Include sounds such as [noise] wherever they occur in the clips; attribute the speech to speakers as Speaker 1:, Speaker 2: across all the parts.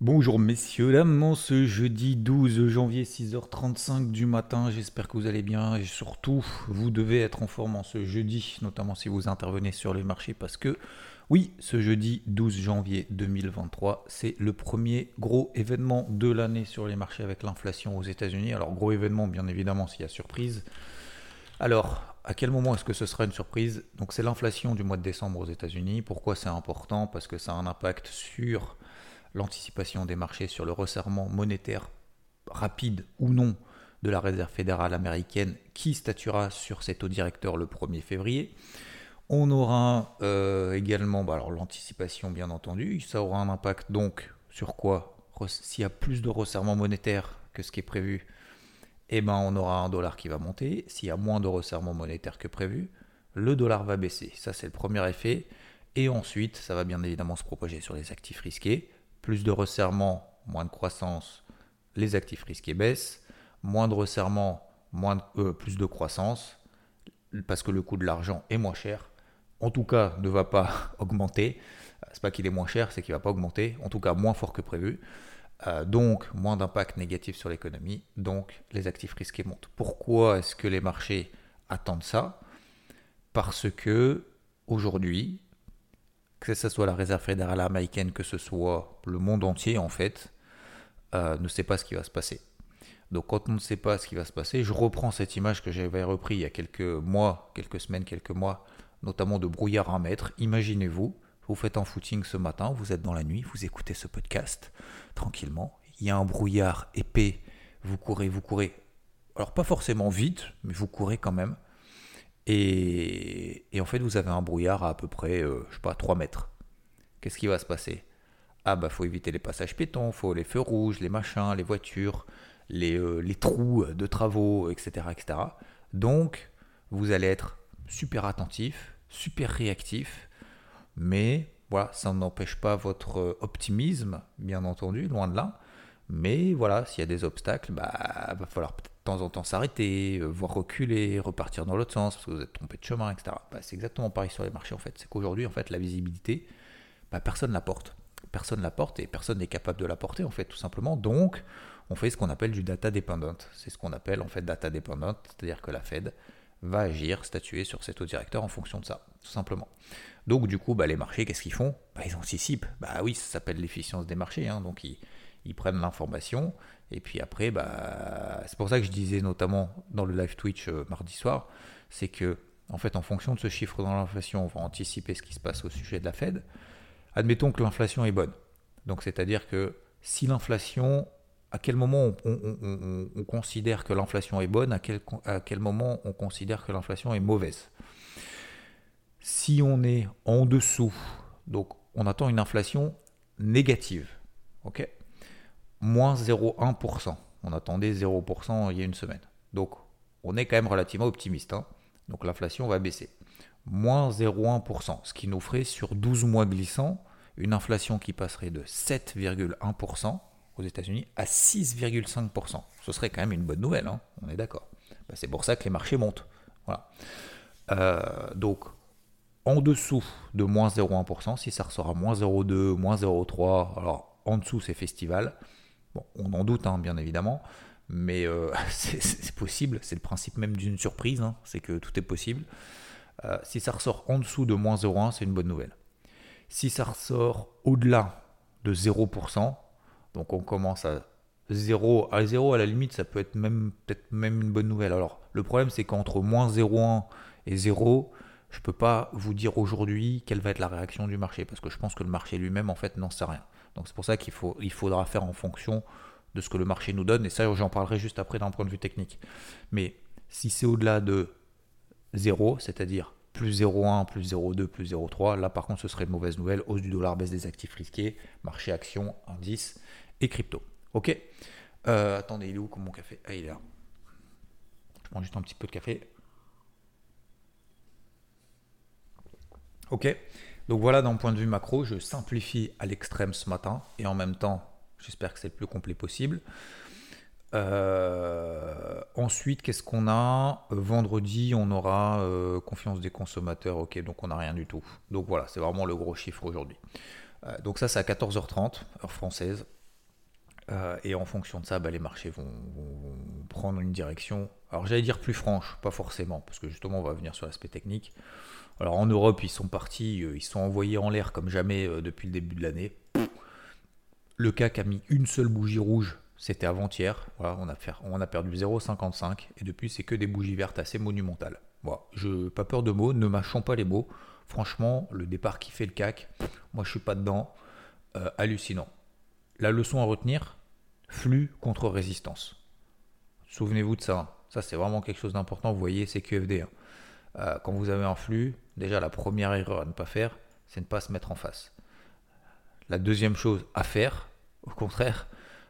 Speaker 1: Bonjour messieurs, dames, ce jeudi 12 janvier 6h35 du matin, j'espère que vous allez bien et surtout vous devez être en forme en ce jeudi, notamment si vous intervenez sur les marchés parce que oui, ce jeudi 12 janvier 2023, c'est le premier gros événement de l'année sur les marchés avec l'inflation aux États-Unis. Alors gros événement bien évidemment s'il y a surprise. Alors à quel moment est-ce que ce sera une surprise? Donc c'est l'inflation du mois de décembre aux États-Unis. Pourquoi c'est important? Parce que ça a un impact sur l'anticipation des marchés sur le resserrement monétaire rapide ou non de la Réserve fédérale américaine qui statuera sur cet taux directeur le 1er février. On aura euh, également bah, l'anticipation bien entendu, ça aura un impact donc sur quoi? S'il y a plus de resserrement monétaire que ce qui est prévu, eh ben on aura un dollar qui va monter. S'il y a moins de resserrement monétaire que prévu, le dollar va baisser. Ça c'est le premier effet. Et ensuite, ça va bien évidemment se propager sur les actifs risqués plus de resserrement, moins de croissance, les actifs risqués baissent, moins de resserrement, euh, plus de croissance, parce que le coût de l'argent est moins cher. En tout cas, ne va pas [laughs] augmenter. C'est pas qu'il est moins cher, c'est qu'il va pas augmenter. En tout cas, moins fort que prévu. Euh, donc, moins d'impact négatif sur l'économie. Donc, les actifs risqués montent. Pourquoi est-ce que les marchés attendent ça? Parce que aujourd'hui, que ce soit la réserve fédérale américaine, que ce soit le monde entier en fait, euh, ne sait pas ce qui va se passer. Donc quand on ne sait pas ce qui va se passer, je reprends cette image que j'avais repris il y a quelques mois, quelques semaines, quelques mois, notamment de brouillard à mètre. Imaginez-vous, vous faites un footing ce matin, vous êtes dans la nuit, vous écoutez ce podcast tranquillement, il y a un brouillard épais, vous courez, vous courez, alors pas forcément vite, mais vous courez quand même. Et, en fait, vous avez un brouillard à à peu près, euh, je sais pas, 3 mètres. Qu'est-ce qui va se passer? Ah bah faut éviter les passages piétons, faut les feux rouges, les machins, les voitures, les, euh, trous de travaux, etc., etc. Donc, vous allez être super attentif, super réactif, mais voilà, ça n'empêche pas votre optimisme, bien entendu, loin de là. Mais voilà, s'il y a des obstacles, bah va falloir peut-être temps en temps s'arrêter, euh, voir reculer, repartir dans l'autre sens parce que vous êtes trompé de chemin, etc. Bah, c'est exactement pareil sur les marchés en fait. C'est qu'aujourd'hui, en fait, la visibilité, bah, personne la porte. Personne la porte et personne n'est capable de la porter en fait, tout simplement. Donc, on fait ce qu'on appelle du data dependent. C'est ce qu'on appelle en fait data dependent, c'est-à-dire que la Fed va agir, statuer sur cet taux directeur en fonction de ça, tout simplement. Donc, du coup, bah, les marchés, qu'est-ce qu'ils font? Ils anticipent. Bah oui, ça s'appelle l'efficience des marchés. Hein. donc, ils, ils prennent l'information et puis après, bah, c'est pour ça que je disais notamment dans le live Twitch euh, mardi soir, c'est que en fait, en fonction de ce chiffre dans l'inflation, on va anticiper ce qui se passe au sujet de la Fed. Admettons que l'inflation est bonne. Donc, c'est-à-dire que si l'inflation, à quel moment on, considère que l'inflation est bonne, à quel, à quel moment on considère que l'inflation est mauvaise? Si on est en dessous, donc on attend une inflation négative, ok? Moins 0,1%. On attendait 0% il y a une semaine. Donc on est quand même relativement optimiste. Hein. Donc l'inflation va baisser. Moins 0,1%, ce qui nous ferait sur 12 mois glissants une inflation qui passerait de 7,1% aux États-Unis à 6,5%. Ce serait quand même une bonne nouvelle, hein. on est d'accord. Bah, c'est pour ça que les marchés montent. Voilà. Euh, donc, en dessous de moins 0,1%, si ça ressort à moins 0,2, moins 0,3, alors en dessous c'est festival, on en doute, hein, bien évidemment, mais euh, [laughs] c'est possible, c'est le principe même d'une surprise, hein, c'est que tout est possible. Euh, si ça ressort en dessous de moins 0,1, c'est une bonne nouvelle. Si ça ressort au-delà de 0%, donc on commence à 0, à 0 à la limite, ça peut être même peut-être même une bonne nouvelle. Alors le problème c'est qu'entre moins 0,1 et 0, je ne peux pas vous dire aujourd'hui quelle va être la réaction du marché, parce que je pense que le marché lui-même en fait n'en sait rien. Donc c'est pour ça qu'il faut, faudra faire en fonction de ce que le marché nous donne, et ça j'en parlerai juste après d'un point de vue technique. Mais si c'est au-delà de 0, c'est-à-dire plus 0,1, plus 0,2, plus 0,3, là par contre ce serait une mauvaise nouvelle, hausse du dollar, baisse des actifs risqués, marché action, indice et crypto. Ok? Euh, Attendez, il est où mon café? Ah il est là. Je prends juste un petit peu de café. Ok donc voilà, d'un point de vue macro, je simplifie à l'extrême ce matin et en même temps, j'espère que c'est le plus complet possible. Euh, ensuite, qu'est-ce qu'on a? Vendredi, on aura euh, confiance des consommateurs. Ok, donc on n'a rien du tout. Donc voilà, c'est vraiment le gros chiffre aujourd'hui. Euh, donc ça, c'est à 14h30, heure française. Et en fonction de ça, bah, les marchés vont, prendre une direction. Alors j'allais dire plus franche, pas forcément, parce que justement on va venir sur l'aspect technique. Alors en Europe, ils sont partis, ils sont envoyés en l'air comme jamais depuis le début de l'année. Le CAC a mis une seule bougie rouge, c'était avant-hier. Voilà, on, a a perdu 0,55 et depuis c'est que des bougies vertes assez monumentales. Voilà, je pas peur de mots, ne mâchons pas les mots. Franchement, le départ qui fait le CAC, moi je suis pas dedans. Euh, hallucinant. La leçon à retenir, flux contre résistance. Souvenez-vous de ça. Ça c'est vraiment quelque chose d'important. Vous voyez, c'est QFD. Hein. Euh, quand vous avez un flux, déjà la première erreur à ne pas faire, c'est ne pas se mettre en face. La deuxième chose à faire, au contraire,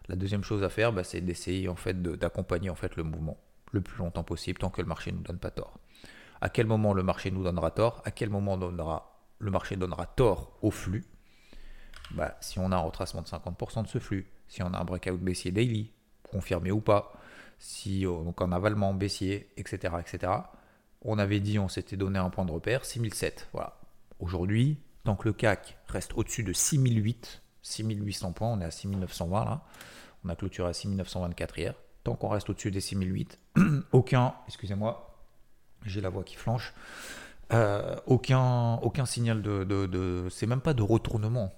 Speaker 1: la deuxième chose à faire, bah, c'est d'essayer en fait d'accompagner en fait le mouvement le plus longtemps possible tant que le marché ne nous donne pas tort. À quel moment le marché nous donnera tort? À quel moment donnera, le marché donnera tort au flux? Bah, Si on a un retracement de 50% de ce flux, si on a un breakout baissier daily, confirmé ou pas, si donc un avalement baissier, etc.. On avait dit, on s'était donné un point de repère, 6007. Voilà. Aujourd'hui, tant que le CAC reste au-dessus de 6008, 6800 points, on est à 6920 là, on a clôturé à 6924 hier. Tant qu'on reste au-dessus des 6008, [clears throat] aucun, excusez-moi, j'ai la voix qui flanche, euh, aucun, signal de, de, c'est même pas de retournement.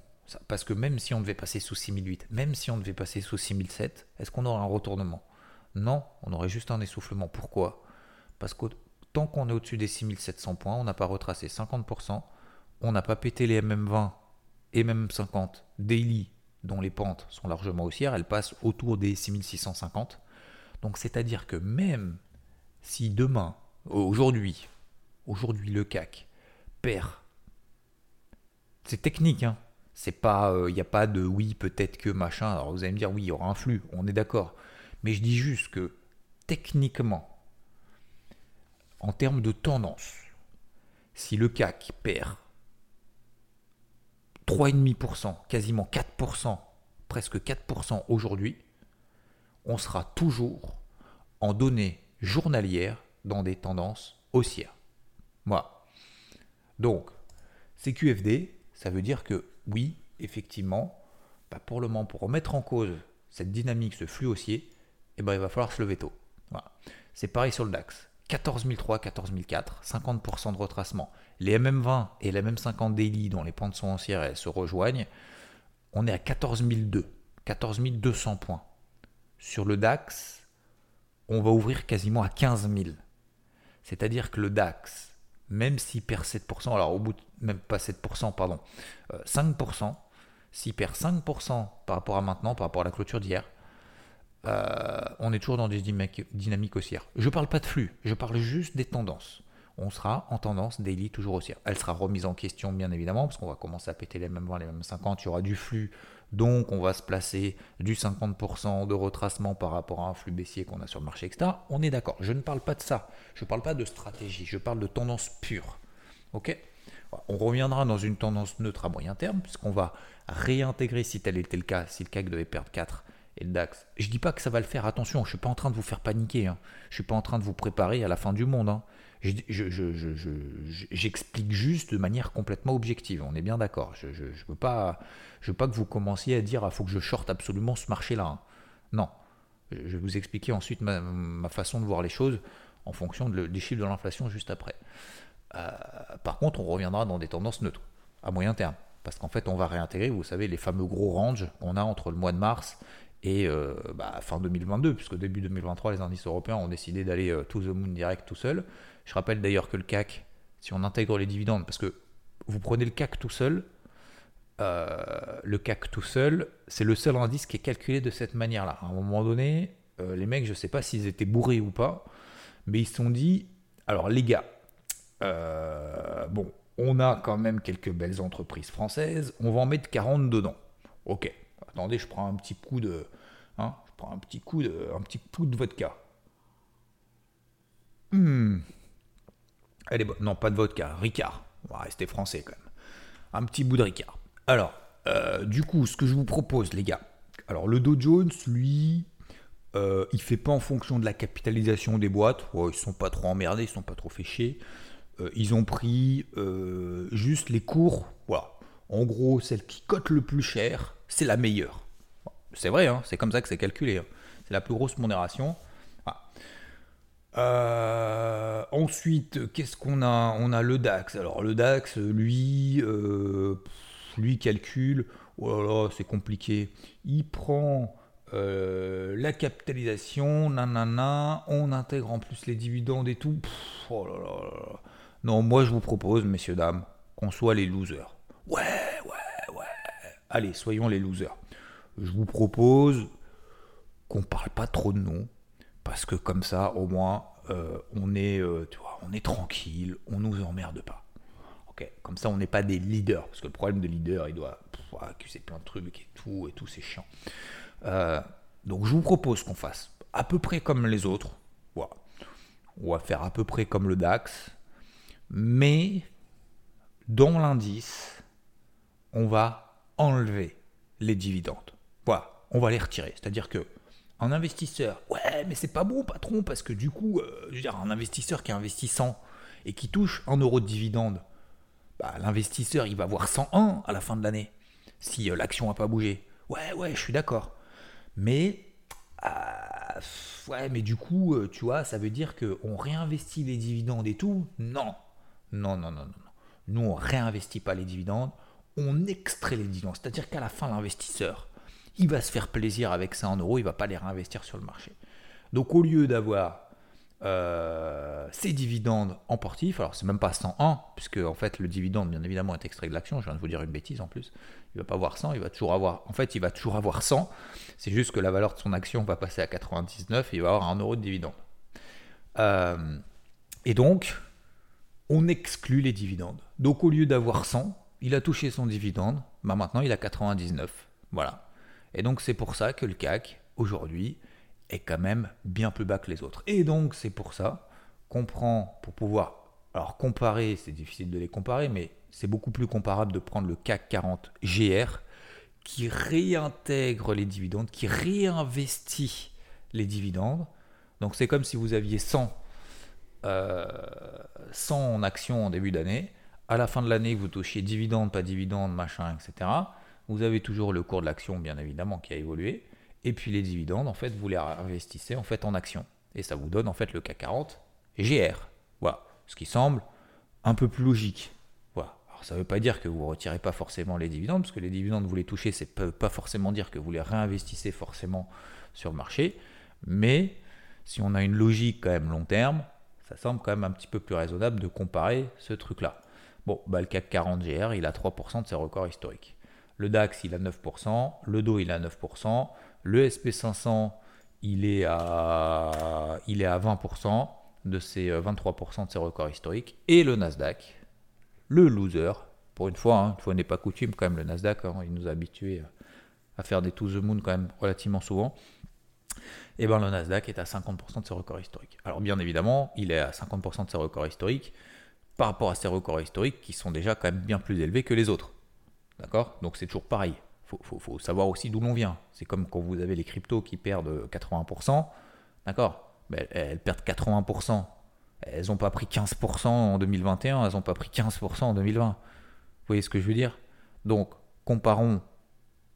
Speaker 1: Parce que même si on devait passer sous 6008, même si on devait passer sous 6007, est-ce qu'on aurait un retournement? Non, on aurait juste un essoufflement. Pourquoi? Parce que tant qu'on est au-dessus des 6700 points, on n'a pas retracé 50%, on n'a pas pété les MM20 et MM50 daily dont les pentes sont largement haussières, elles passent autour des 6650. Donc c'est-à-dire que même si demain, aujourd'hui, aujourd'hui le CAC perd, c'est technique, hein. C'est pas, il euh, n'y a pas de oui peut-être que machin. Alors vous allez me dire oui, il y aura un flux, on est d'accord. Mais je dis juste que techniquement, en termes de tendance, si le CAC perd 3,5%, quasiment 4%, presque 4% aujourd'hui, on sera toujours en données journalières dans des tendances haussières. Voilà. Donc, CQFD, ça veut dire que oui, effectivement, pour le moment, pour remettre en cause cette dynamique, ce flux haussier, eh ben, il va falloir se lever tôt. Voilà. C'est pareil sur le DAX. 14 003, 14 004, 50% de retracement. Les MM20 et les MM50 daily, dont les pentes sont haussières et se rejoignent, on est à 14 002, 14 200 points. Sur le DAX, on va ouvrir quasiment à 15 000. C'est-à-dire que le DAX, même s'il perd 7%, alors au bout de, même pas 7%, pardon, 5%, euh, s'il perd 5% par rapport à maintenant, par rapport à la clôture d'hier, euh, on est toujours dans des dynamiques haussières. Je ne parle pas de flux, je parle juste des tendances. On sera en tendance daily toujours haussière. Elle sera remise en question bien évidemment parce qu'on va commencer à péter les mêmes 20, les mêmes 50. Il y aura du flux, donc on va se placer du 50% de retracement par rapport à un flux baissier qu'on a sur le marché, etc. On est d'accord. Je ne parle pas de ça. Je ne parle pas de stratégie. Je parle de tendance pure. Ok? On reviendra dans une tendance neutre à moyen terme, puisqu'on va réintégrer, si tel était le cas, si le CAC devait perdre 4, et le DAX. Je dis pas que ça va le faire, attention, je suis pas en train de vous faire paniquer, hein. je suis pas en train de vous préparer à la fin du monde. Hein. J'explique juste de manière complètement objective, on est bien d'accord. Je ne veux, pas, je veux pas que vous commenciez à dire il ah, faut que je shorte absolument ce marché-là. Hein. Non, je vais vous expliquer ensuite ma, façon de voir les choses en fonction des chiffres de l'inflation juste après. Euh, par contre, on reviendra dans des tendances neutres, à moyen terme. Parce qu'en fait, on va réintégrer, vous savez, les fameux gros ranges qu'on a entre le mois de mars et euh, bah, fin 2022, puisque début 2023, les indices européens ont décidé d'aller euh, to the moon direct tout seul. Je rappelle d'ailleurs que le CAC, si on intègre les dividendes, parce que vous prenez le CAC tout seul, euh, le CAC tout seul, c'est le seul indice qui est calculé de cette manière-là. À un moment donné, les mecs, je ne sais pas s'ils étaient bourrés ou pas, mais ils se sont dit, alors les gars, bon, on a quand même quelques belles entreprises françaises, on va en mettre 40 dedans. Ok, Attendez, je prends un petit coup de. Hein, je prends un petit coup de, un petit coup de vodka. Hmm. Elle est bonne. Non, pas de vodka. Ricard. On va rester français quand même. Un petit bout de Ricard. Alors, euh, du coup, ce que je vous propose, les gars. Alors, le Dow Jones, lui, euh, il fait pas en fonction de la capitalisation des boîtes. ils sont pas trop emmerdés, ils sont pas trop fait euh, ils ont pris euh, juste les cours. Voilà. En gros, celle qui cote le plus cher, c'est la meilleure. C'est vrai, hein, c'est comme ça que c'est calculé. Hein. C'est la plus grosse modération. Ah. Euh, ensuite, qu'est-ce qu'on a? On a le DAX. Alors le DAX, lui, euh, lui calcule. Oh là là, c'est compliqué. Il prend euh, la capitalisation, nanana, on intègre en plus les dividendes et tout. oh là là Non, moi je vous propose, messieurs, dames, qu'on soit les losers. Ouais. Allez, soyons les losers. Je vous propose qu'on parle pas trop de nous, parce que comme ça, au moins, euh, on, est, euh, on est tranquille, on nous emmerde pas. Comme ça, on n'est pas des leaders, parce que le problème de leader, il doit accuser plein de trucs et tout, et tout, c'est chiant. Euh, donc je vous propose qu'on fasse à peu près comme les autres. Voilà. On va faire à peu près comme le DAX. Mais dans l'indice, on va enlever les dividendes. Voilà, on va les retirer. C'est-à-dire que un investisseur, ouais, mais c'est pas bon, patron, parce que du coup, euh, je veux dire, un investisseur qui investit 100 et qui touche 1 euro de dividende, bah, l'investisseur, il va avoir 101 à la fin de l'année, si euh, l'action n'a pas bougé. Ouais, ouais, je suis d'accord. Mais, euh, ouais, mais du coup, euh, tu vois, ça veut dire qu'on réinvestit les dividendes et tout? Non. Non, non, non, non. Nous, on réinvestit pas les dividendes, on extrait les dividendes. C'est-à-dire qu'à la fin, l'investisseur, il va se faire plaisir avec ça en euros, il va pas les réinvestir sur le marché. Donc au lieu d'avoir euh, ces dividendes en portif, alors c'est même pas 101, puisque en fait le dividende bien évidemment est extrait de l'action, je viens de vous dire une bêtise en plus, il va pas avoir 100, il va toujours avoir, en fait il va toujours avoir 100, c'est juste que la valeur de son action va passer à 99 et il va avoir 1 euro de dividende. Euh, et donc, on exclut les dividendes. Donc au lieu d'avoir 100, il a touché son dividende, bah maintenant il a 99. Voilà. Et donc c'est pour ça que le CAC, aujourd'hui, est quand même bien plus bas que les autres. Et donc c'est pour ça qu'on prend, pour pouvoir, alors comparer, c'est difficile de les comparer, mais c'est beaucoup plus comparable de prendre le CAC 40 GR qui réintègre les dividendes, qui réinvestit les dividendes. Donc c'est comme si vous aviez 100, euh, 100 en actions en début d'année. À la fin de l'année, vous touchiez dividendes, pas dividendes, machin, etc. Vous avez toujours le cours de l'action, bien évidemment, qui a évolué. Et puis les dividendes, en fait, vous les investissez en fait en actions. Et ça vous donne en fait le CAC 40 GR. Voilà. Ce qui semble un peu plus logique. Voilà. Alors ça ne veut pas dire que vous ne retirez pas forcément les dividendes, parce que les dividendes, vous les touchez, ça ne peut pas forcément dire que vous les réinvestissez forcément sur le marché. Mais si on a une logique quand même long terme, ça semble quand même un petit peu plus raisonnable de comparer ce truc-là. Bon, bah, le CAC 40 GR, il a 3% de ses records historiques. Le DAX, il a 9%, le DO, il a 9%, le SP500, il est à, il est à 20% de ses 23% euh, de ses records historiques. Et le Nasdaq, le loser, pour une fois, hein, une fois n'est pas coutume quand même, le Nasdaq, hein, il nous a habitués à faire des to the moon quand même relativement souvent. Et eh bien le Nasdaq est à 50% de ses records historiques. Alors bien évidemment, il est à 50% de ses records historiques par rapport à ses records historiques qui sont déjà quand même bien plus élevés que les autres. D'accord? Donc c'est toujours pareil faut, faut, savoir aussi d'où l'on vient. C'est comme quand vous avez les cryptos qui perdent 80%, d'accord? Ben, Elles perdent 80%. Elles n'ont pas pris 15% en 2021, elles n'ont pas pris 15% en 2020. Vous voyez ce que je veux dire? Donc, comparons.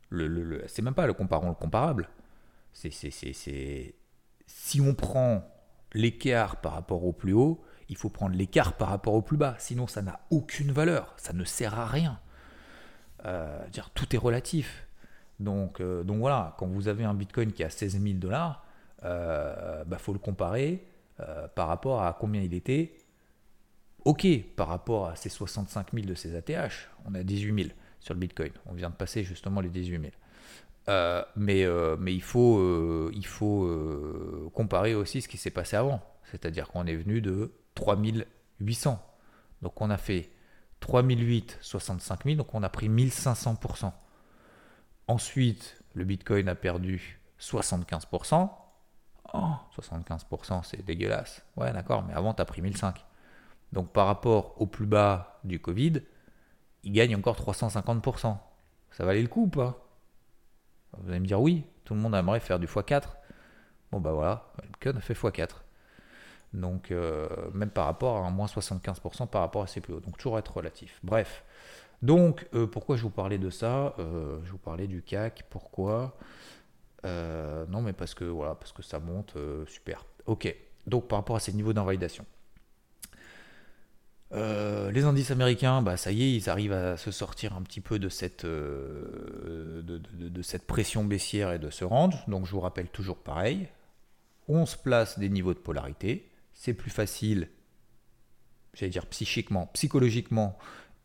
Speaker 1: Le, le, c'est même pas le comparons le comparable. C'est, si on prend l'écart par rapport au plus haut, il faut prendre l'écart par rapport au plus bas. Sinon, ça n'a aucune valeur. Ça ne sert à rien. Euh, dire tout est relatif. Donc, euh, donc voilà, quand vous avez un Bitcoin qui a 16 000 dollars, il euh, bah, faut le comparer par rapport à combien il était. Ok, par rapport à ces 65 000 de ces ATH, on a 18 000 sur le Bitcoin. On vient de passer justement les 18 000. mais, mais il faut, il faut comparer aussi ce qui s'est passé avant. C'est-à-dire qu'on est venu de 3800. Donc on a fait 3008, 65 000, donc on a pris 1500%. Ensuite, le Bitcoin a perdu 75%. Oh, 75%, c'est dégueulasse. Ouais, d'accord, mais avant, tu as pris 1005. Donc par rapport au plus bas du Covid, il gagne encore 350%. Ça valait le coup ou pas? Vous allez me dire oui, tout le monde aimerait faire du x4. Bon bah voilà, Bitcoin a fait x4. Donc, euh, même par rapport à un moins 75% par rapport à ses plus hauts. Donc, toujours être relatif. Bref. Donc, euh, pourquoi je vous parlais de ça? Euh, Je vous parlais du CAC. Pourquoi? Non, mais parce que, voilà, parce que ça monte, super. Ok, donc par rapport à ces niveaux d'invalidation. Les indices américains, bah, ça y est, ils arrivent à se sortir un petit peu de cette, de, cette pression baissière et de ce range. Donc je vous rappelle toujours pareil. On se place des niveaux de polarité. C'est plus facile, j'allais dire psychiquement, psychologiquement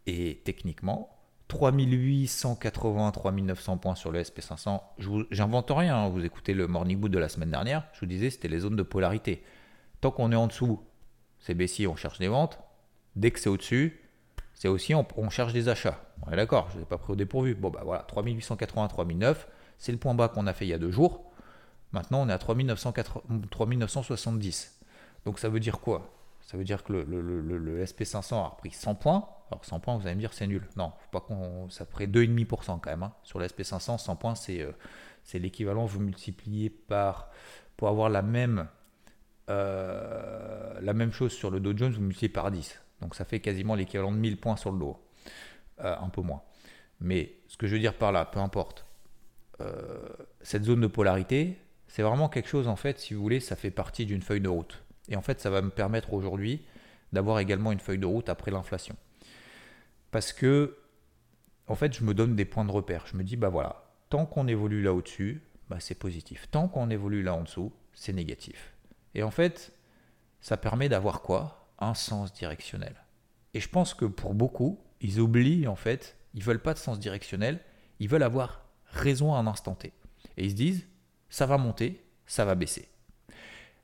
Speaker 1: et techniquement. 3880, 3900 points sur le SP500. J'invente rien, hein. vous écoutez le Morning Boot de la semaine dernière, je vous disais c'était les zones de polarité. Tant qu'on est en dessous, c'est baissier, on cherche des ventes. Dès que c'est au-dessus, c'est aussi on, cherche des achats. On est d'accord, je ne ai pas pris au dépourvu. Bon bah voilà, 3880, 3009, c'est le point bas qu'on a fait il y a deux jours. Maintenant on est à 3970. Donc ça veut dire quoi? Ça veut dire que le, le SP500 a repris 100 points alors 100 points, vous allez me dire c'est nul. Non, faut pas qu'on, ça ferait 2,5% quand même. Hein. Sur l'SP 500, 100 points, c'est, euh, c'est l'équivalent, vous multipliez par, pour avoir la même, euh, la même chose sur le Dow Jones, vous multipliez par 10. Donc ça fait quasiment l'équivalent de 1000 points sur le Dow. Euh, un peu moins. Mais ce que je veux dire par là, peu importe. cette zone de polarité, c'est vraiment quelque chose, en fait, si vous voulez, ça fait partie d'une feuille de route. Et en fait, ça va me permettre aujourd'hui d'avoir également une feuille de route après l'inflation. Parce que, en fait, je me donne des points de repère. Je me dis, bah voilà, tant qu'on évolue là au-dessus, bah c'est positif. Tant qu'on évolue là en dessous, c'est négatif. Et en fait, ça permet d'avoir quoi? Un sens directionnel. Et je pense que pour beaucoup, ils oublient en fait, ils veulent pas de sens directionnel, ils veulent avoir raison à un instant T. Et ils se disent, ça va monter, ça va baisser.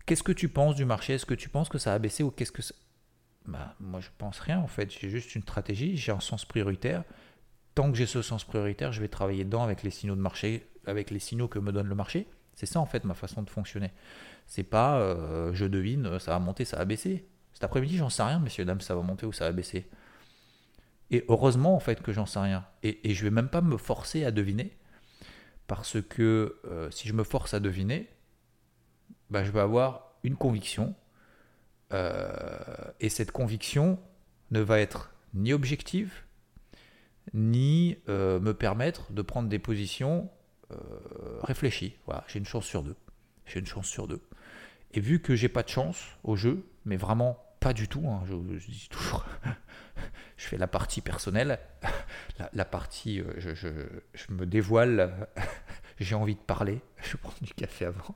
Speaker 1: Qu'est-ce que tu penses du marché? Est-ce que tu penses que ça va baisser ou qu'est-ce que ça... Bah, moi, je pense rien en fait. J'ai juste une stratégie, j'ai un sens prioritaire. Tant que j'ai ce sens prioritaire, je vais travailler dedans avec les signaux de marché, avec les signaux que me donne le marché. C'est ça en fait ma façon de fonctionner. C'est pas euh, je devine, ça va monter, ça va baisser. Cet après-midi, j'en sais rien, messieurs, dames, ça va monter ou ça va baisser. Et heureusement en fait que j'en sais rien. Et, et je vais même pas me forcer à deviner. Parce que euh, si je me force à deviner, bah, je vais avoir une conviction euh, et cette conviction ne va être ni objective, ni euh, me permettre de prendre des positions euh, réfléchies. Voilà, j'ai une chance sur deux. J'ai une chance sur deux. Et vu que j'ai pas de chance au jeu, mais vraiment pas du tout, hein, je, [laughs] fais la partie personnelle, [laughs] la, partie, je, je, me dévoile, [laughs] j'ai envie de parler, je prends du café avant.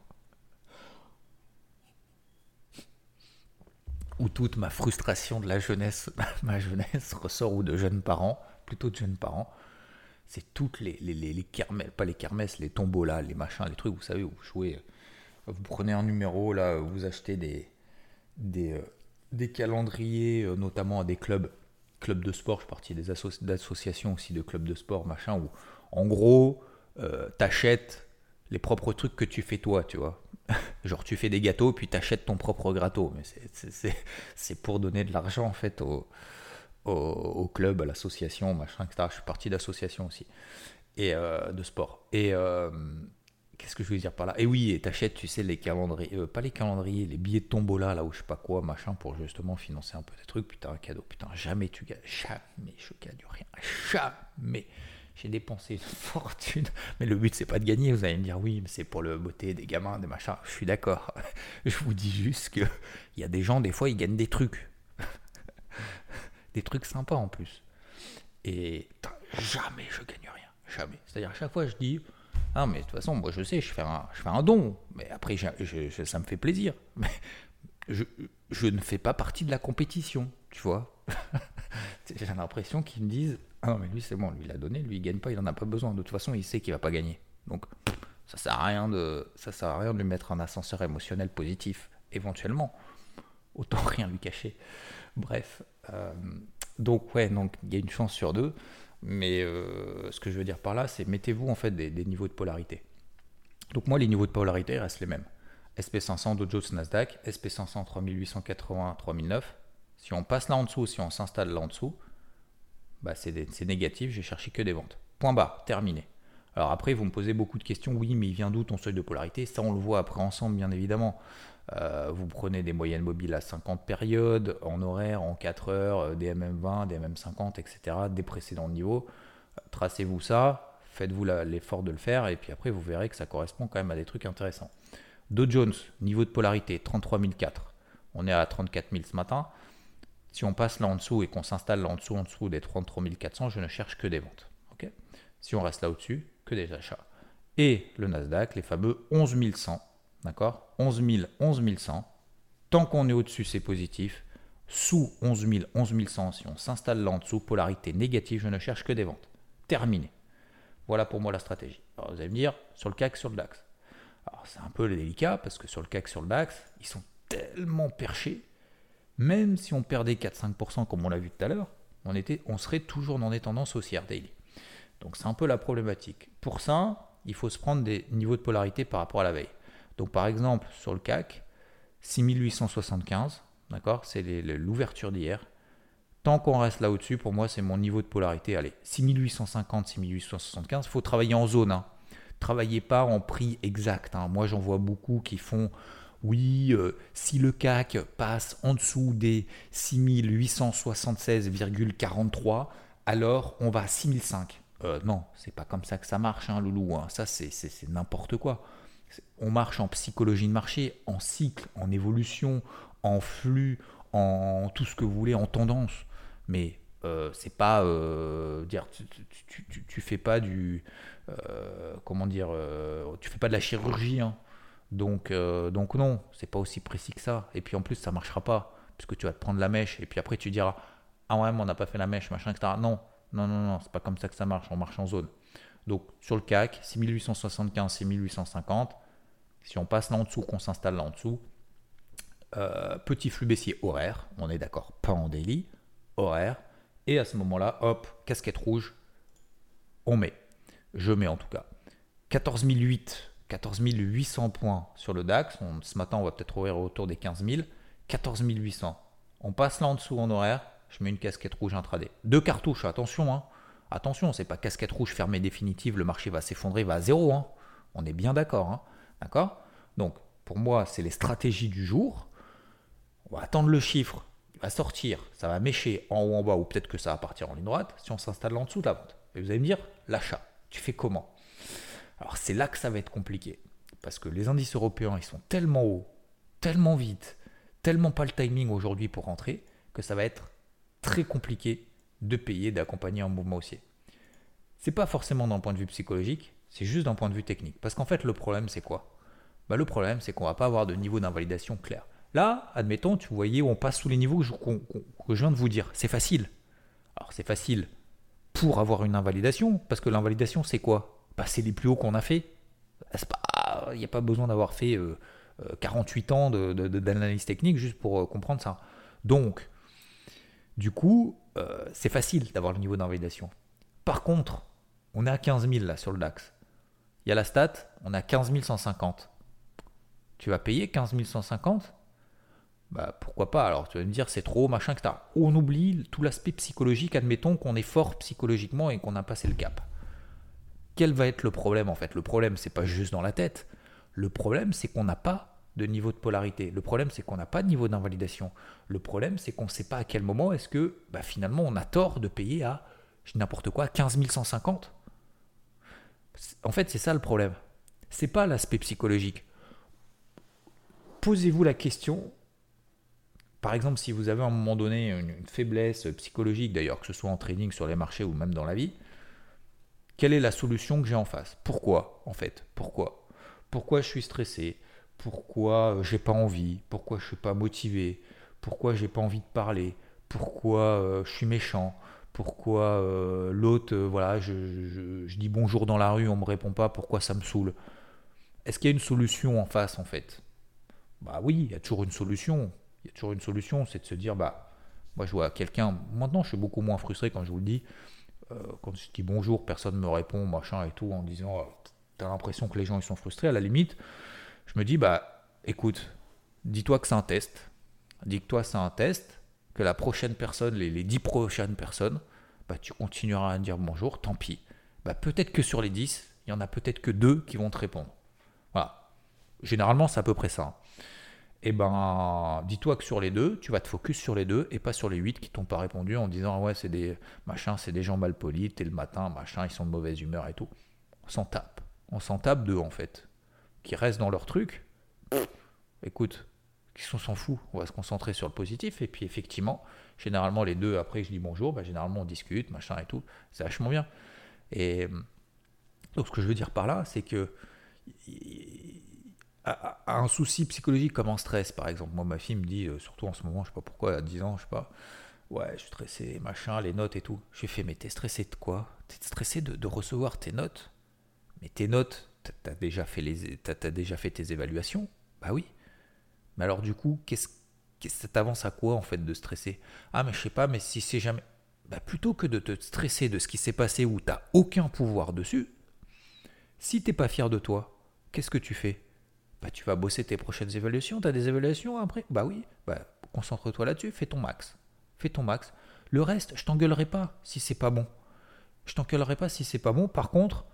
Speaker 1: Où toute ma frustration de la jeunesse, [laughs] ma jeunesse ressort, ou de jeunes parents, plutôt de jeunes parents, c'est toutes les, les, les, kermesses, pas les kermesses, les tombolas, les machins, les trucs, vous savez, vous jouez, vous prenez un numéro, là, vous achetez des, des, euh, des calendriers, euh, notamment à des clubs, clubs de sport, je suis parti des associations aussi de clubs de sport, machin, où en gros, euh, t'achètes les propres trucs que tu fais toi, tu vois. [laughs] Genre tu fais des gâteaux puis t'achètes ton propre gâteau. Mais c'est pour donner de l'argent en fait au, au, club, à l'association, machin, etc. Je suis parti d'association aussi. Et euh, de sport. Et euh, qu'est-ce que je veux dire par là? Et oui, et t'achètes, tu sais, les calendriers, euh, pas les calendriers, les billets de tombola, là où je sais pas quoi, machin, pour justement financer un peu des trucs. Putain, un cadeau. Putain, jamais tu gagnes. Jamais je gagne rien. Jamais j'ai dépensé une [laughs] fortune. Mais le but, c'est pas de gagner. Vous allez me dire, oui, mais c'est pour le beauté des gamins, des machins. Je suis d'accord. [laughs] Je vous dis juste que il y a des gens, des fois, ils gagnent des trucs. [laughs] des trucs sympas en plus. Et jamais je gagne rien. Jamais. C'est-à-dire, à chaque fois, je dis, ah, mais de toute façon, moi, je sais, je fais un, je fais un don. Mais après, ça me fait plaisir. Mais je, je ne fais pas partie de la compétition, tu vois. J'ai l'impression qu'ils me disent ah non, mais lui, c'est bon, lui, il a donné, lui, il gagne pas, il en a pas besoin. De toute façon, il sait qu'il va pas gagner. Donc, ça sert à rien de, ça sert à rien de lui mettre un ascenseur émotionnel positif, éventuellement. Autant rien lui cacher. Bref. Euh, donc, ouais, donc, il y a une chance sur deux. Mais euh, ce que je veux dire par là, c'est mettez-vous en fait des, niveaux de polarité. Donc, moi, les niveaux de polarité restent les mêmes. SP500, Dow Jones, Nasdaq, SP500, 3880, 3009. Si on passe là en dessous, si on s'installe là en dessous, bah c'est négatif, j'ai cherché que des ventes. Point bas, terminé. Alors après, vous me posez beaucoup de questions, oui, mais il vient d'où ton seuil de polarité? Ça, on le voit après ensemble, bien évidemment. Euh, vous prenez des moyennes mobiles à 50 périodes, en horaire, en 4 heures, euh, des MM20, des MM50, etc., des précédents niveaux. Tracez-vous ça, faites-vous l'effort de le faire et puis après vous verrez que ça correspond quand même à des trucs intéressants. Dow Jones, niveau de polarité 33 004. On est à 34 000 ce matin. Si on passe là en dessous et qu'on s'installe là en dessous, en dessous des 33 400, je ne cherche que des ventes. si on reste là au-dessus, que des achats. Et le Nasdaq, les fameux 11 100. D'accord? 11 000, 11 100. Tant qu'on est au-dessus, c'est positif. Sous 11 000, 11 100, si on s'installe là en dessous, polarité négative, je ne cherche que des ventes. Terminé. Voilà pour moi la stratégie. Vous allez me dire, sur le CAC, sur le DAX. Alors c'est un peu délicat parce que sur le CAC, sur le DAX, ils sont tellement perchés. Même si on perdait 4-5% comme on l'a vu tout à l'heure, on, on serait toujours dans des tendances haussières daily. Donc c'est un peu la problématique. Pour ça, il faut se prendre des niveaux de polarité par rapport à la veille. Donc par exemple, sur le CAC, 6875, d'accord C'est l'ouverture d'hier. Tant qu'on reste là au-dessus, pour moi, c'est mon niveau de polarité. Allez, 6850, 6875, il faut travailler en zone. Hein. Travaillez pas en prix exact. Hein. Moi, j'en vois beaucoup qui font oui, euh, si le CAC passe en dessous des 6876,43, alors on va à 6005. Euh, non, c'est pas comme ça que ça marche, hein, loulou. Hein. Ça, c'est n'importe quoi. On marche en psychologie de marché, en cycle, en évolution, en flux, en tout ce que vous voulez, en tendance. Mais euh, c'est pas euh, dire tu, tu, fais pas du comment dire tu fais pas de la chirurgie hein. Donc donc non c'est pas aussi précis que ça et puis en plus ça marchera pas puisque tu vas te prendre la mèche et puis après tu diras ah ouais mais on n'a pas fait la mèche machin etc non non, non, non, c'est pas comme ça que ça marche, on marche en zone. Donc sur le CAC, 6875, 6850, si on passe là en dessous, qu'on s'installe là en dessous, euh, petit flux baissier horaire, on est d'accord, pas en daily, horaire, et à ce moment-là, hop, casquette rouge, on met. Je mets en tout cas. 14 800 points sur le DAX, ce matin on va peut-être ouvrir autour des 15 000, 14 800. On passe là en dessous en horaire, je mets une casquette rouge intraday. Deux cartouches, attention, hein. Attention, c'est pas casquette rouge fermée définitive, le marché va s'effondrer, va à zéro. Hein. On est bien d'accord. Hein. D'accord? Donc, pour moi, c'est les stratégies du jour. On va attendre le chiffre, il va sortir, ça va mécher en haut, en bas, ou peut-être que ça va partir en ligne droite, si on s'installe en dessous de la vente. Et vous allez me dire, l'achat, tu fais comment? Alors, c'est là que ça va être compliqué. Parce que les indices européens, ils sont tellement hauts, tellement vite, tellement pas le timing aujourd'hui pour rentrer, que ça va être très compliqué de payer, d'accompagner un mouvement haussier. C'est pas forcément d'un point de vue psychologique, c'est juste d'un point de vue technique. Parce qu'en fait, le problème, c'est quoi? Bah, Le problème, c'est qu'on va pas avoir de niveau d'invalidation clair. Là, admettons, tu voyais où on passe sous les niveaux que je, que je viens de vous dire. C'est facile. Alors, c'est facile pour avoir une invalidation, parce que l'invalidation, c'est quoi? C'est les plus hauts qu'on a fait. Il n'y a pas besoin d'avoir fait 48 euh, euh, ans d'analyse technique juste pour euh, comprendre ça. Donc, du coup, c'est facile d'avoir le niveau d'invalidation. Par contre, on est à 15 000 là sur le DAX. Il y a la stat, on a 15 150. Tu vas payer 15 150 bah, pourquoi pas? Alors tu vas me dire c'est trop, machin, etc. On oublie tout l'aspect psychologique, admettons qu'on est fort psychologiquement et qu'on a passé le cap. Quel va être le problème en fait? Le problème, c'est pas juste dans la tête. Le problème, c'est qu'on n'a pas de niveau de polarité. Le problème, c'est qu'on n'a pas de niveau d'invalidation. Le problème, c'est qu'on ne sait pas à quel moment est-ce que bah, finalement on a tort de payer à n'importe quoi 15 150. En fait, c'est ça le problème. C'est pas l'aspect psychologique. Posez-vous la question. Par exemple, si vous avez à un moment donné une faiblesse psychologique, d'ailleurs, que ce soit en trading sur les marchés ou même dans la vie, quelle est la solution que j'ai en face? Pourquoi, en fait? Pourquoi? Pourquoi je suis stressé? Pourquoi euh, j'ai pas envie, pourquoi je suis pas motivé, pourquoi j'ai pas envie de parler, pourquoi euh, je suis méchant, pourquoi euh, l'autre, voilà, je, dis bonjour dans la rue, on me répond pas, pourquoi ça me saoule? Est-ce qu'il y a une solution en face en fait? Bah oui, il y a toujours une solution. Il y a toujours une solution, c'est de se dire bah moi je vois quelqu'un. Maintenant, je suis beaucoup moins frustré quand je vous le dis. Quand je dis bonjour, personne ne me répond, machin et tout, en disant tu as l'impression que les gens ils sont frustrés. À la limite, je me dis, bah, écoute, dis-toi que c'est un test. Dis-toi que c'est un test, que la prochaine personne, les, dix prochaines personnes, bah, tu continueras à dire bonjour, tant pis. Bah, peut-être que sur les dix, il y en a peut-être que deux qui vont te répondre. Voilà. Généralement, c'est à peu près ça. Eh ben dis-toi que sur les deux, tu vas te focus sur les deux et pas sur les huit qui t'ont pas répondu en disant ouais c'est des machins, c'est des gens mal polis, t'es le matin, machin, ils sont de mauvaise humeur et tout. On s'en tape. On s'en tape d'eux en fait. Qui restent dans leur truc. écoute, qui sont s'en fout. On va se concentrer sur le positif. Et puis effectivement, généralement les deux, après je dis bonjour, bah, généralement on discute, machin et tout. C'est vachement bien. Et donc ce que je veux dire par là, c'est que un souci psychologique comme un stress, par exemple. Moi, ma fille me dit, euh, surtout en ce moment, je sais pas pourquoi, à 10 ans, je sais pas, ouais, je suis stressé, machin, les notes et tout. J'ai fait, mais t'es stressé de quoi? T'es stressé de, recevoir tes notes? Mais tes notes, t'as déjà, fait déjà fait tes évaluations? Bah oui. Mais alors, du coup, qu'est-ce que ça t'avance à quoi, en fait, de stresser? Ah, mais je sais pas, mais si c'est jamais. Bah, plutôt que de te stresser de ce qui s'est passé où t'as aucun pouvoir dessus, si t'es pas fier de toi, qu'est-ce que tu fais? Bah, tu vas bosser tes prochaines évaluations. Tu as des évaluations après? Bah oui, bah, concentre-toi là-dessus, fais ton max. Fais ton max. Le reste, je t'engueulerai pas si c'est pas bon. Je t'engueulerai pas si c'est pas bon. Par contre,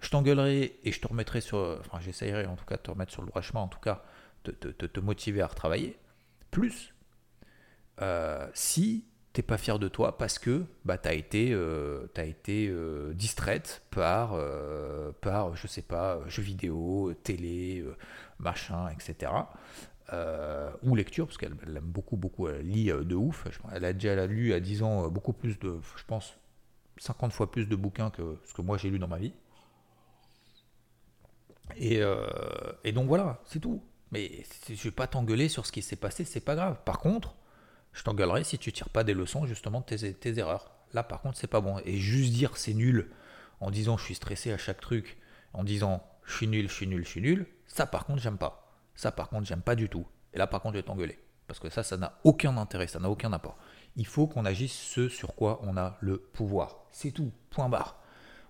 Speaker 1: je t'engueulerai et je te remettrai sur. Enfin, j'essayerai en tout cas de te remettre sur le droit chemin, en tout cas, de te, motiver à retravailler. Plus, euh, si t'es pas fier de toi parce que bah, été, euh, été euh, distraite par, euh, par, je sais pas, jeux vidéo, télé, machin, etc. ou lecture, parce qu'elle aime beaucoup, beaucoup, elle lit de ouf. Elle a déjà lu à 10 ans beaucoup plus de, je pense, 50 fois plus de bouquins que ce que moi j'ai lu dans ma vie. Et, et donc voilà, c'est tout. Mais je vais pas t'engueuler sur ce qui s'est passé, c'est pas grave. Par contre, je t'engueulerai si tu tires pas des leçons justement de tes, erreurs. Là par contre c'est pas bon. Et juste dire c'est nul en disant je suis stressé à chaque truc, en disant je suis nul, je suis nul, je suis nul, ça par contre j'aime pas. Ça par contre j'aime pas du tout. Et là par contre je vais t'engueuler. Parce que ça, ça n'a aucun intérêt, ça n'a aucun apport. Il faut qu'on agisse ce sur quoi on a le pouvoir. C'est tout, point barre.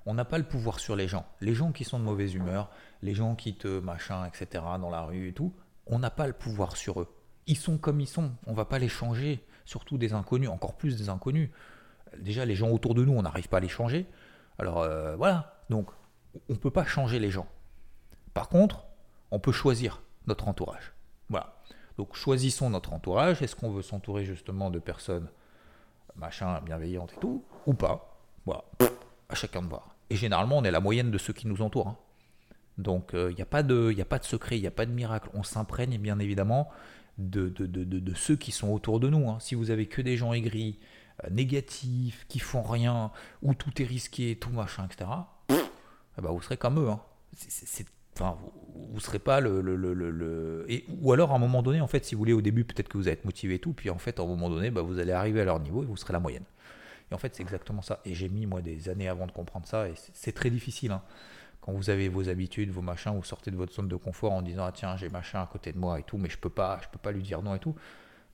Speaker 1: On n'a pas le pouvoir sur les gens. Les gens qui sont de mauvaise humeur, les gens qui te machin, etc. dans la rue et tout, on n'a pas le pouvoir sur eux ils sont comme ils sont. On va pas les changer, surtout des inconnus, encore plus des inconnus. Déjà, les gens autour de nous, on n'arrive pas à les changer. Alors euh, voilà, donc on ne peut pas changer les gens. Par contre, on peut choisir notre entourage. Voilà. Donc choisissons notre entourage. Est-ce qu'on veut s'entourer justement de personnes machin bienveillantes et tout, ou pas? Voilà. À chacun de voir. Et généralement, on est la moyenne de ceux qui nous entourent. Hein. Donc il euh, n'y a, a pas de secret, il n'y a pas de miracle. On s'imprègne bien évidemment de, de, de, de, ceux qui sont autour de nous. Hein. Si vous avez que des gens aigris, euh, négatifs, qui font rien, où tout est risqué, tout machin, etc., eh ben, vous serez comme eux. Hein. enfin, vous, ne serez pas le, le, le, Et, ou alors à un moment donné, en fait, si vous voulez, au début, peut-être que vous allez être motivé et tout, puis en fait, à un moment donné, bah, vous allez arriver à leur niveau et vous serez la moyenne. Et en fait, c'est exactement ça. Et j'ai mis, moi, des années avant de comprendre ça, et c'est très difficile. Hein quand vous avez vos habitudes, vos machins, vous sortez de votre zone de confort en disant ah tiens j'ai machin à côté de moi et tout, mais je peux pas, je peux pas lui dire non et tout.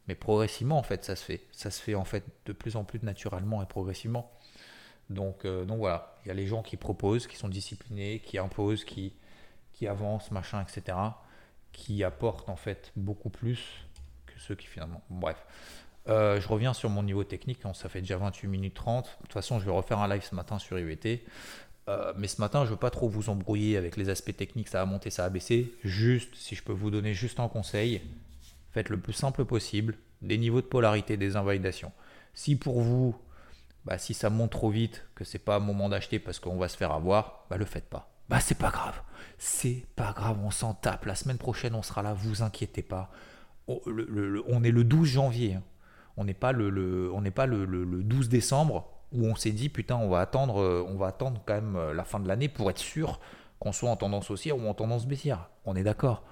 Speaker 1: Mais progressivement en fait ça se fait, ça se fait en fait de plus en plus naturellement et progressivement. Donc euh, voilà, il y a les gens qui proposent, qui sont disciplinés, qui imposent, qui qui avancent machin etc. Qui apportent en fait beaucoup plus que ceux qui finalement. Bref. Euh, je reviens sur mon niveau technique, ça fait déjà 28 minutes 30. De toute façon, je vais refaire un live ce matin sur IVT. Euh, mais ce matin, je ne veux pas trop vous embrouiller avec les aspects techniques, ça a monté, ça a baissé. Juste, si je peux vous donner juste un conseil, faites le plus simple possible des niveaux de polarité des invalidations. Si pour vous, bah, si ça monte trop vite, que c'est pas un moment d'acheter parce qu'on va se faire avoir, bah le faites pas. Bah c'est pas grave, c'est pas grave, on s'en tape. La semaine prochaine, on sera là, vous inquiétez pas. Oh, on est le 12 janvier, hein. on n'est pas le, on n'est pas le 12 décembre où on s'est dit putain on va attendre euh, on va attendre quand même euh, la fin de l'année pour être sûr qu'on soit en tendance haussière ou en tendance baissière. On est d'accord.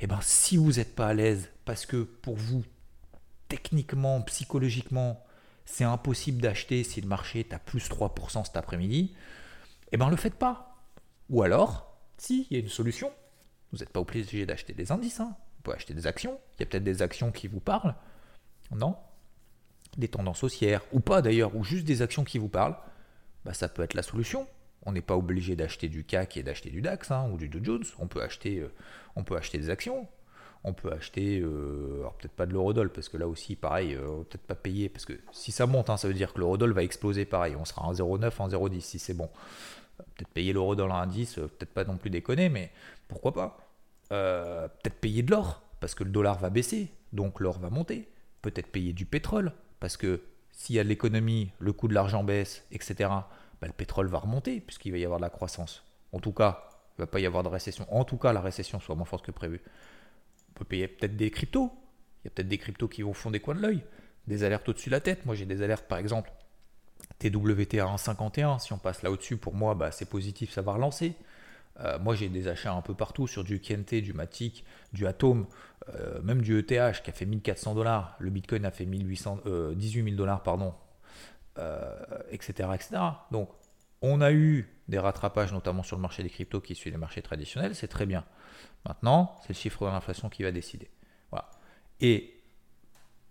Speaker 1: Eh bien si vous n'êtes pas à l'aise parce que pour vous techniquement, psychologiquement, c'est impossible d'acheter si le marché est à plus 3% cet après-midi, eh ben le faites pas. Ou alors, si, il y a une solution. Vous n'êtes pas obligé d'acheter des indices, hein. vous pouvez acheter des actions. Il y a peut-être des actions qui vous parlent. Non des tendances haussières, ou pas d'ailleurs, ou juste des actions qui vous parlent, bah, ça peut être la solution. On n'est pas obligé d'acheter du CAC et d'acheter du DAX hein, ou du Dow Jones. On peut acheter, euh, on peut acheter des actions. On peut acheter, euh, alors peut-être pas de l'eurodoll, parce que là aussi, pareil, euh, peut-être pas payer, parce que si ça monte, hein, ça veut dire que l'eurodoll va exploser pareil. On sera en 0,9, en 0,10 si c'est bon. Peut-être payer l'eurodoll à 1,10, peut-être pas non plus déconner, mais pourquoi pas Peut-être payer de l'or parce que le dollar va baisser, donc l'or va monter. Peut-être payer du pétrole, parce que s'il y a de l'économie, le coût de l'argent baisse, etc., bah, le pétrole va remonter, puisqu'il va y avoir de la croissance. En tout cas, il ne va pas y avoir de récession. En tout cas, la récession soit moins forte que prévu. On peut payer peut-être des cryptos. Il y a peut-être des cryptos qui vont fonder des coins de l'œil. Des alertes au-dessus de la tête. Moi, j'ai des alertes, par exemple, TWT à 1,51. Si on passe là au-dessus, pour moi, bah, c'est positif, ça va relancer. Euh, moi, j'ai des achats un peu partout sur du KNT, du Matic, du Atom, euh, même du ETH qui a fait 1400 dollars. Le Bitcoin a fait 1800, 18 000 dollars, pardon, etc., euh, etc. Donc, on a eu des rattrapages, notamment sur le marché des cryptos qui suit les marchés traditionnels, c'est très bien. Maintenant, c'est le chiffre de l'inflation qui va décider. Voilà. Et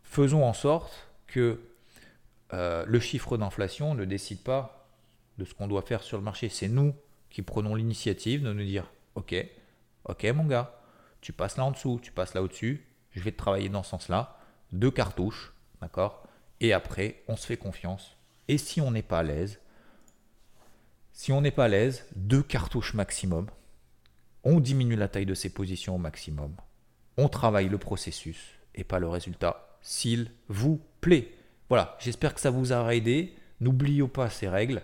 Speaker 1: faisons en sorte que le chiffre d'inflation ne décide pas de ce qu'on doit faire sur le marché. C'est nous qui prenons l'initiative de nous dire Ok, ok mon gars, tu passes là en dessous, tu passes là au-dessus, je vais te travailler dans ce sens-là, deux cartouches, d'accord Et après, on se fait confiance. Et si on n'est pas à l'aise, si on n'est pas à l'aise, deux cartouches maximum, on diminue la taille de ses positions au maximum, on travaille le processus et pas le résultat, s'il vous plaît. Voilà, j'espère que ça vous aura aidé. N'oubliez pas ces règles,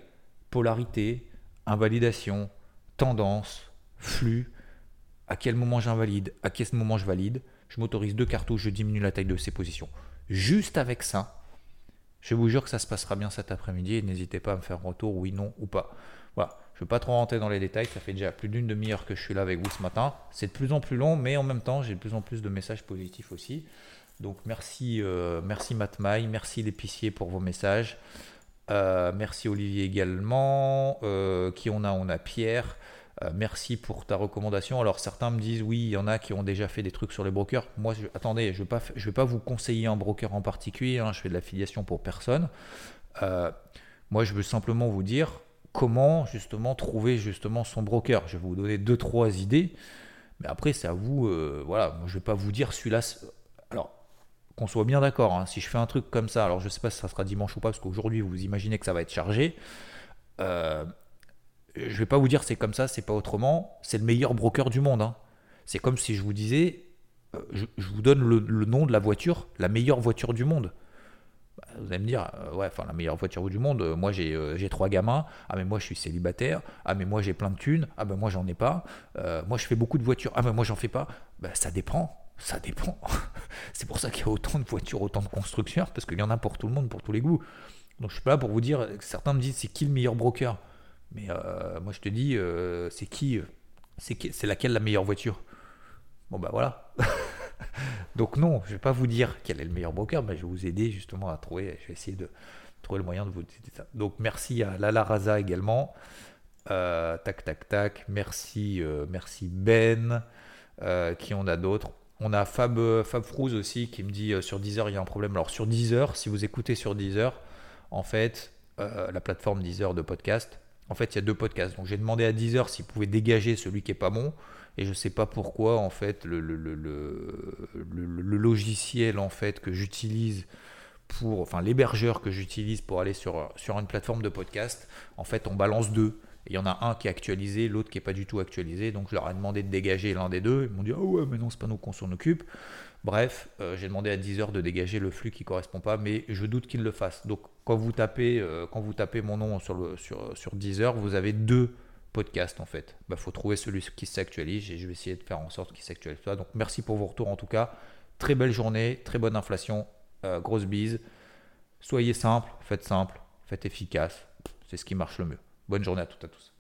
Speaker 1: polarité, invalidation, tendance, flux, à quel moment j'invalide, à quel moment je valide, je m'autorise deux cartouches, je diminue la taille de ces positions. Juste avec ça, je vous jure que ça se passera bien cet après-midi et n'hésitez pas à me faire un retour, oui, non ou pas. Voilà, je ne vais pas trop rentrer dans les détails, ça fait déjà plus d'une demi-heure que je suis là avec vous ce matin. C'est de plus en plus long, mais en même temps, j'ai de plus en plus de messages positifs aussi. Donc merci, euh, merci Matmaï, merci l'épicier pour vos messages. Euh, merci Olivier également. Euh, qui on a? On a Pierre. Euh, merci pour ta recommandation. Alors certains me disent oui, il y en a qui ont déjà fait des trucs sur les brokers. Moi, attendez, je ne vais, vais, pas vous conseiller un broker en particulier. Hein. je fais de l'affiliation pour personne. moi, je veux simplement vous dire comment justement trouver justement son broker. Je vais vous donner deux trois idées. Mais après, c'est à vous. voilà, je ne vais pas vous dire celui-là. Alors, qu'on soit bien d'accord, hein. si je fais un truc comme ça, alors je ne sais pas si ça sera dimanche ou pas, parce qu'aujourd'hui vous imaginez que ça va être chargé. Euh, je ne vais pas vous dire c'est comme ça, c'est pas autrement. C'est le meilleur broker du monde. Hein. C'est comme si je vous disais, euh, je, vous donne le, nom de la voiture, la meilleure voiture du monde. Bah, vous allez me dire, euh, ouais, enfin la meilleure voiture du monde. moi j'ai trois gamins. Ah mais moi je suis célibataire. Ah mais moi j'ai plein de thunes. Ah ben moi j'en ai pas. moi je fais beaucoup de voitures. Ah mais moi j'en fais pas. Ben, ça dépend. Ça dépend. [laughs] c'est pour ça qu'il y a autant de voitures, autant de constructeurs, parce qu'il y en a pour tout le monde, pour tous les goûts. Donc je suis pas là pour vous dire, certains me disent c'est qui le meilleur broker? Mais euh, moi je te dis, euh, c'est qui C'est laquelle la meilleure voiture? Bon bah voilà. [laughs] Donc non, je vais pas vous dire quel est le meilleur broker, mais je vais vous aider justement à trouver, je vais essayer de trouver le moyen de vous ça. Donc merci à Lala Raza également. Euh, tac tac tac. Merci, merci Ben. qui on a d'autres on a Fab, euh, Fab Frouz aussi qui me dit euh, sur Deezer il y a un problème. Alors sur Deezer, si vous écoutez sur Deezer, en fait, euh, la plateforme Deezer de podcast, en fait il y a deux podcasts. Donc j'ai demandé à Deezer s'il pouvait dégager celui qui est pas bon. Et je ne sais pas pourquoi en fait le, logiciel en fait que j'utilise pour, enfin l'hébergeur que j'utilise pour aller sur une plateforme de podcast, en fait on balance deux il y en a un qui est actualisé, l'autre qui n'est pas du tout actualisé. Donc je leur ai demandé de dégager l'un des deux. Ils m'ont dit Ah ouais, mais non, c'est pas nous qu'on s'en occupe. Bref, euh, j'ai demandé à Deezer de dégager le flux qui ne correspond pas, mais je doute qu'ils le fassent. Donc quand vous tapez, euh, quand vous tapez mon nom sur, le, sur, sur Deezer, vous avez deux podcasts en fait. Il bah, faut trouver celui qui s'actualise et je vais essayer de faire en sorte qu'il s'actualise. Donc merci pour vos retours en tout cas. Très belle journée, très bonne inflation, euh, grosse bise. Soyez simple, faites simple, faites efficace. C'est ce qui marche le mieux. Bonne journée à toutes et à tous.